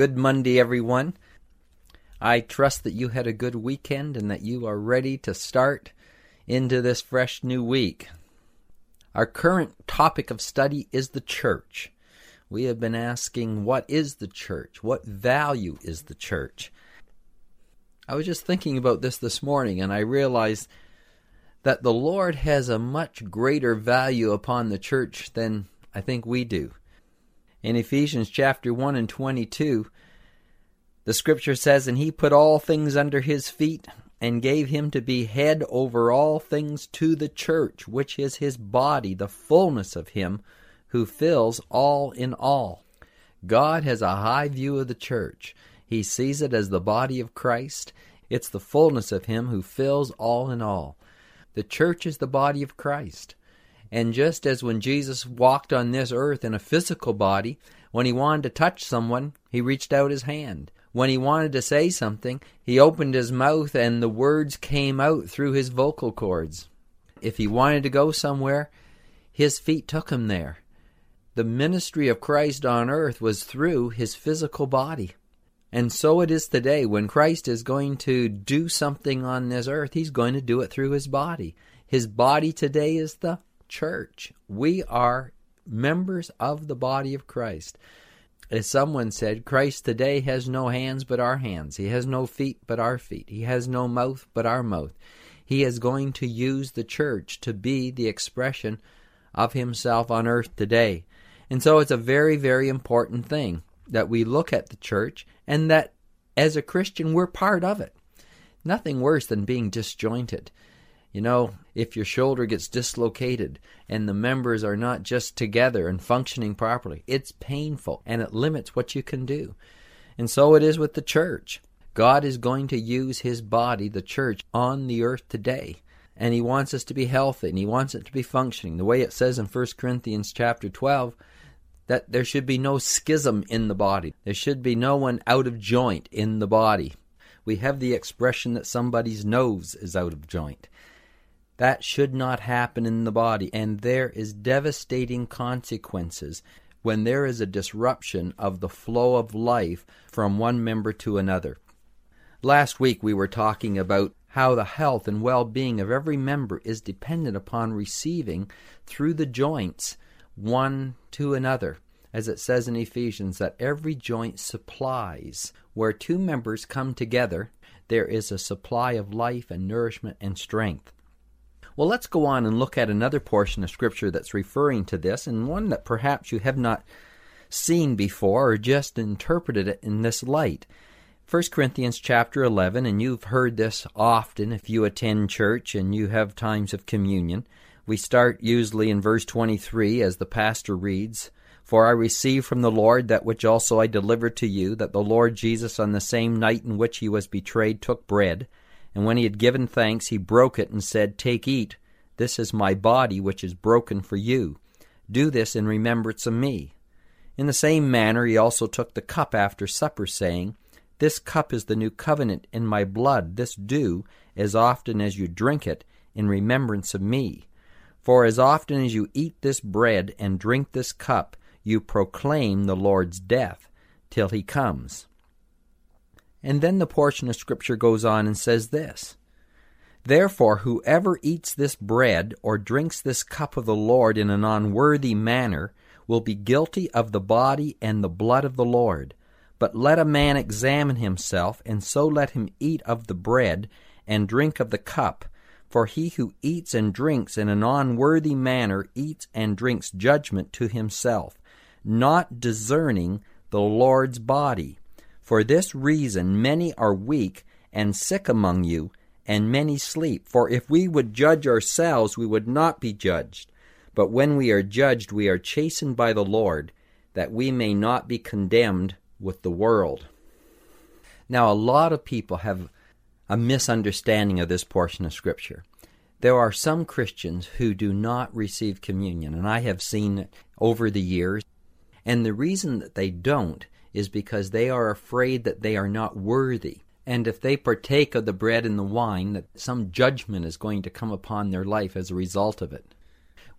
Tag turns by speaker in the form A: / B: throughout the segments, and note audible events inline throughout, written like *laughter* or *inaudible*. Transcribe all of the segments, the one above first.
A: Good Monday, everyone. I trust that you had a good weekend and that you are ready to start into this fresh new week. Our current topic of study is the church. We have been asking, what is the church? What value is the church? I was just thinking about this this morning and I realized that the Lord has a much greater value upon the church than I think we do. In Ephesians chapter 1 and 22, the scripture says, And he put all things under his feet, and gave him to be head over all things to the church, which is his body, the fullness of him who fills all in all. God has a high view of the church. He sees it as the body of Christ. It's the fullness of him who fills all in all. The church is the body of Christ. And just as when Jesus walked on this earth in a physical body, when he wanted to touch someone, he reached out his hand. When he wanted to say something, he opened his mouth and the words came out through his vocal cords. If he wanted to go somewhere, his feet took him there. The ministry of Christ on earth was through his physical body. And so it is today. When Christ is going to do something on this earth, he's going to do it through his body. His body today is the church. We are members of the body of Christ. As someone said, Christ today has no hands but our hands. He has no feet but our feet. He has no mouth but our mouth. He is going to use the church to be the expression of himself on earth today. And so it's a very, very important thing that we look at the church and that as a Christian we're part of it. Nothing worse than being disjointed. You know, if your shoulder gets dislocated and the members are not just together and functioning properly, it's painful and it limits what you can do. And so it is with the church. God is going to use his body, the church, on the earth today. And he wants us to be healthy and he wants it to be functioning. The way it says in 1 Corinthians chapter 12 that there should be no schism in the body. There should be no one out of joint in the body. We have the expression that somebody's nose is out of joint. That should not happen in the body, and there is devastating consequences when there is a disruption of the flow of life from one member to another. Last week we were talking about how the health and well being of every member is dependent upon receiving through the joints one to another, as it says in Ephesians that every joint supplies. Where two members come together, there is a supply of life and nourishment and strength. Well, let's go on and look at another portion of Scripture that's referring to this, and one that perhaps you have not seen before or just interpreted it in this light. 1 Corinthians chapter 11, and you've heard this often if you attend church and you have times of communion. We start usually in verse 23 as the pastor reads, For I received from the Lord that which also I delivered to you, that the Lord Jesus on the same night in which he was betrayed took bread, and when he had given thanks, he broke it and said, Take, eat, this is my body which is broken for you. Do this in remembrance of me. In the same manner he also took the cup after supper, saying, This cup is the new covenant in my blood. This do, as often as you drink it, in remembrance of me. For as often as you eat this bread and drink this cup, you proclaim the Lord's death till he comes. And then the portion of Scripture goes on and says this Therefore, whoever eats this bread or drinks this cup of the Lord in an unworthy manner will be guilty of the body and the blood of the Lord. But let a man examine himself, and so let him eat of the bread and drink of the cup. For he who eats and drinks in an unworthy manner eats and drinks judgment to himself, not discerning the Lord's body. For this reason many are weak and sick among you, and many sleep. For if we would judge ourselves, we would not be judged. But when we are judged, we are chastened by the Lord, that we may not be condemned with the world. Now, a lot of people have a misunderstanding of this portion of Scripture. There are some Christians who do not receive communion, and I have seen it over the years. And the reason that they don't is because they are afraid that they are not worthy. And if they partake of the bread and the wine, that some judgment is going to come upon their life as a result of it.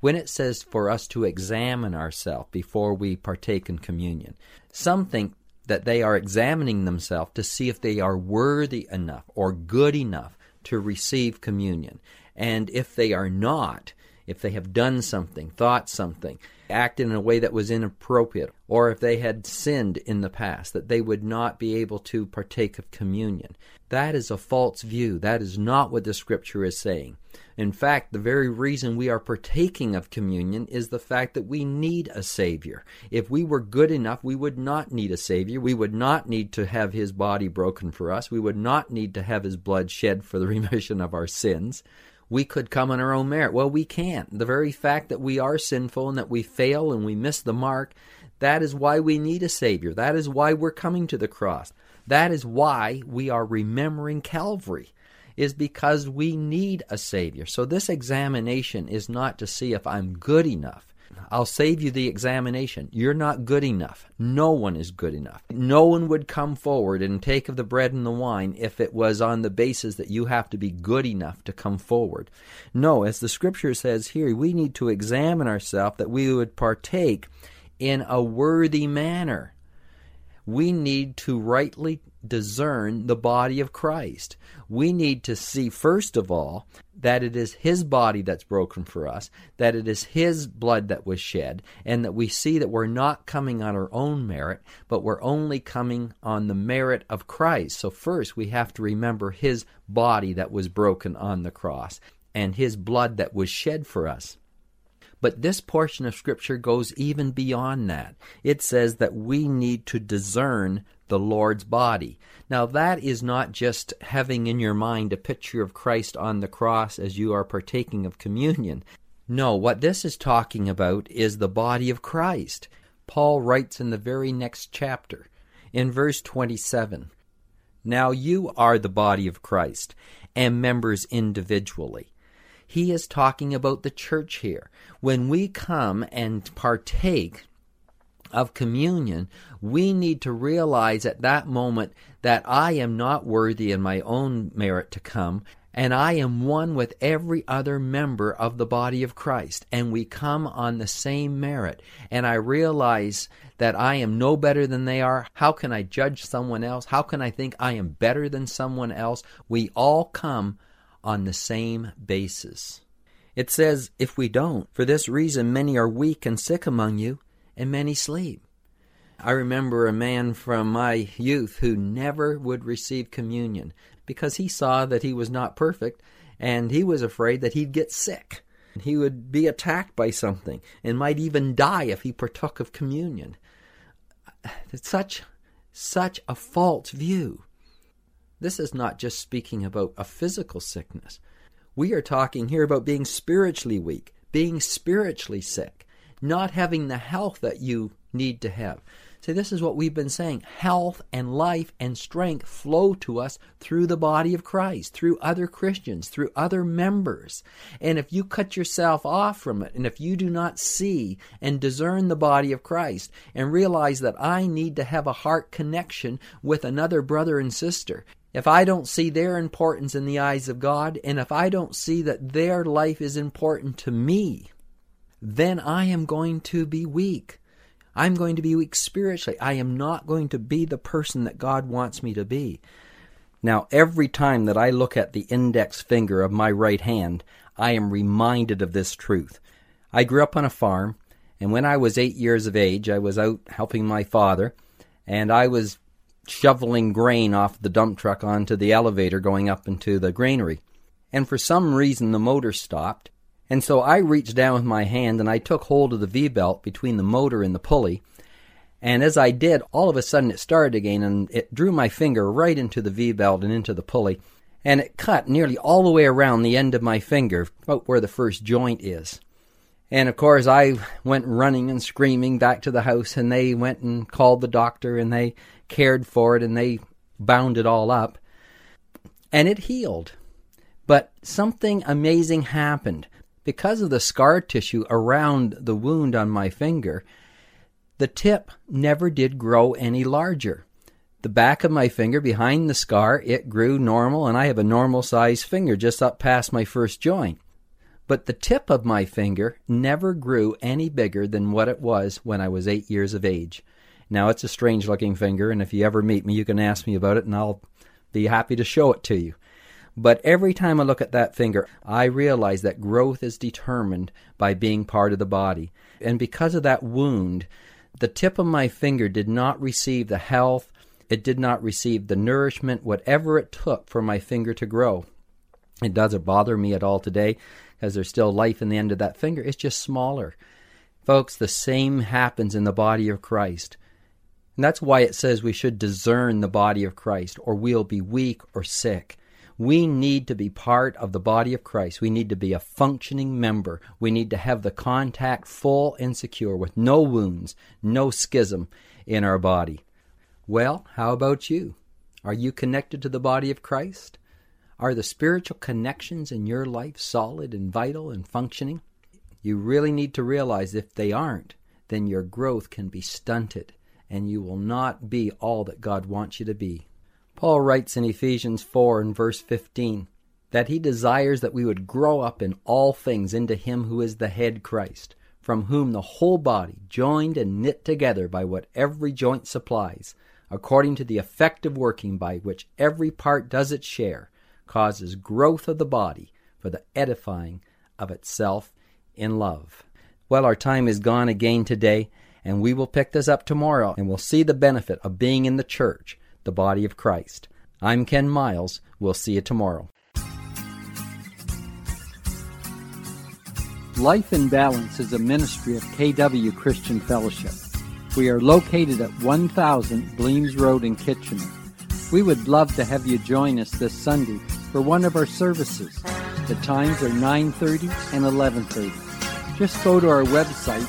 A: When it says for us to examine ourselves before we partake in communion, some think that they are examining themselves to see if they are worthy enough or good enough to receive communion. And if they are not, if they have done something, thought something, acted in a way that was inappropriate, or if they had sinned in the past, that they would not be able to partake of communion. That is a false view. That is not what the Scripture is saying. In fact, the very reason we are partaking of communion is the fact that we need a Savior. If we were good enough, we would not need a Savior. We would not need to have His body broken for us. We would not need to have His blood shed for the *laughs* remission of our sins we could come on our own merit. Well, we can't. The very fact that we are sinful and that we fail and we miss the mark, that is why we need a Savior. That is why we're coming to the cross. That is why we are remembering Calvary, is because we need a Savior. So this examination is not to see if I'm good enough. I'll save you the examination. You're not good enough. No one is good enough. No one would come forward and take of the bread and the wine if it was on the basis that you have to be good enough to come forward. No, as the scripture says here, we need to examine ourselves that we would partake in a worthy manner. We need to rightly discern the body of Christ. We need to see, first of all, that it is His body that's broken for us, that it is His blood that was shed, and that we see that we're not coming on our own merit, but we're only coming on the merit of Christ. So, first, we have to remember His body that was broken on the cross and His blood that was shed for us. But this portion of Scripture goes even beyond that. It says that we need to discern the Lord's body. Now, that is not just having in your mind a picture of Christ on the cross as you are partaking of communion. No, what this is talking about is the body of Christ. Paul writes in the very next chapter, in verse 27 Now you are the body of Christ, and members individually. He is talking about the church here. When we come and partake of communion, we need to realize at that moment that I am not worthy in my own merit to come, and I am one with every other member of the body of Christ, and we come on the same merit. And I realize that I am no better than they are. How can I judge someone else? How can I think I am better than someone else? We all come on the same basis. It says, if we don't, for this reason many are weak and sick among you and many sleep. I remember a man from my youth who never would receive communion because he saw that he was not perfect and he was afraid that he'd get sick. He would be attacked by something and might even die if he partook of communion. It's such such a false view. This is not just speaking about a physical sickness. We are talking here about being spiritually weak, being spiritually sick not having the health that you need to have. See, this is what we've been saying. Health and life and strength flow to us through the body of Christ, through other Christians, through other members. And if you cut yourself off from it, and if you do not see and discern the body of Christ and realize that I need to have a heart connection with another brother and sister, if I don't see their importance in the eyes of God, and if I don't see that their life is important to me, then I am going to be weak. I'm going to be weak spiritually. I am not going to be the person that God wants me to be. Now, every time that I look at the index finger of my right hand, I am reminded of this truth. I grew up on a farm, and when I was eight years of age, I was out helping my father, and I was shoveling grain off the dump truck onto the elevator going up into the granary. And for some reason, the motor stopped, and so I reached down with my hand and I took hold of the V belt between the motor and the pulley. And as I did, all of a sudden it started again and it drew my finger right into the V belt and into the pulley. And it cut nearly all the way around the end of my finger, about where the first joint is. And of course, I went running and screaming back to the house, and they went and called the doctor and they cared for it and they bound it all up, and it healed. But something amazing happened. Because of the scar tissue around the wound on my finger, the tip never did grow any larger. The back of my finger behind the scar, it grew normal, and I have a normal sized finger just up past my first joint. But the tip of my finger never grew any bigger than what it was when I was eight years of age. Now, it's a strange looking finger, and if you ever meet me, you can ask me about it, and I'll be happy to show it to you. But every time I look at that finger, I realize that growth is determined by being part of the body. And because of that wound, the tip of my finger did not receive the health, it did not receive the nourishment, whatever it took for my finger to grow. It doesn't bother me at all today because there's still life in the end of that finger. It's just smaller. Folks, the same happens in the body of Christ. And that's why it says we should discern the body of Christ, or we'll be weak or sick. We need to be part of the body of Christ. We need to be a functioning member. We need to have the contact full and secure with no wounds, no schism in our body. Well, how about you? Are you connected to the body of Christ? Are the spiritual connections in your life solid and vital and functioning? You really need to realize if they aren't, then your growth can be stunted and you will not be all that God wants you to be. Paul writes in Ephesians 4 and verse 15 that he desires that we would grow up in all things into him who is the head Christ, from whom the whole body, joined and knit together by what every joint supplies, according to the effective working by which every part does its share, causes growth of the body for the edifying of itself in love. Well, our time is gone again today, and we will pick this up tomorrow, and we'll see the benefit of being in the church the body of Christ. I'm Ken Miles. We'll see you tomorrow.
B: Life in Balance is a ministry of KW Christian Fellowship. We are located at 1000 Bleams Road in Kitchener. We would love to have you join us this Sunday for one of our services. The times are 9:30 and 11:30. Just go to our website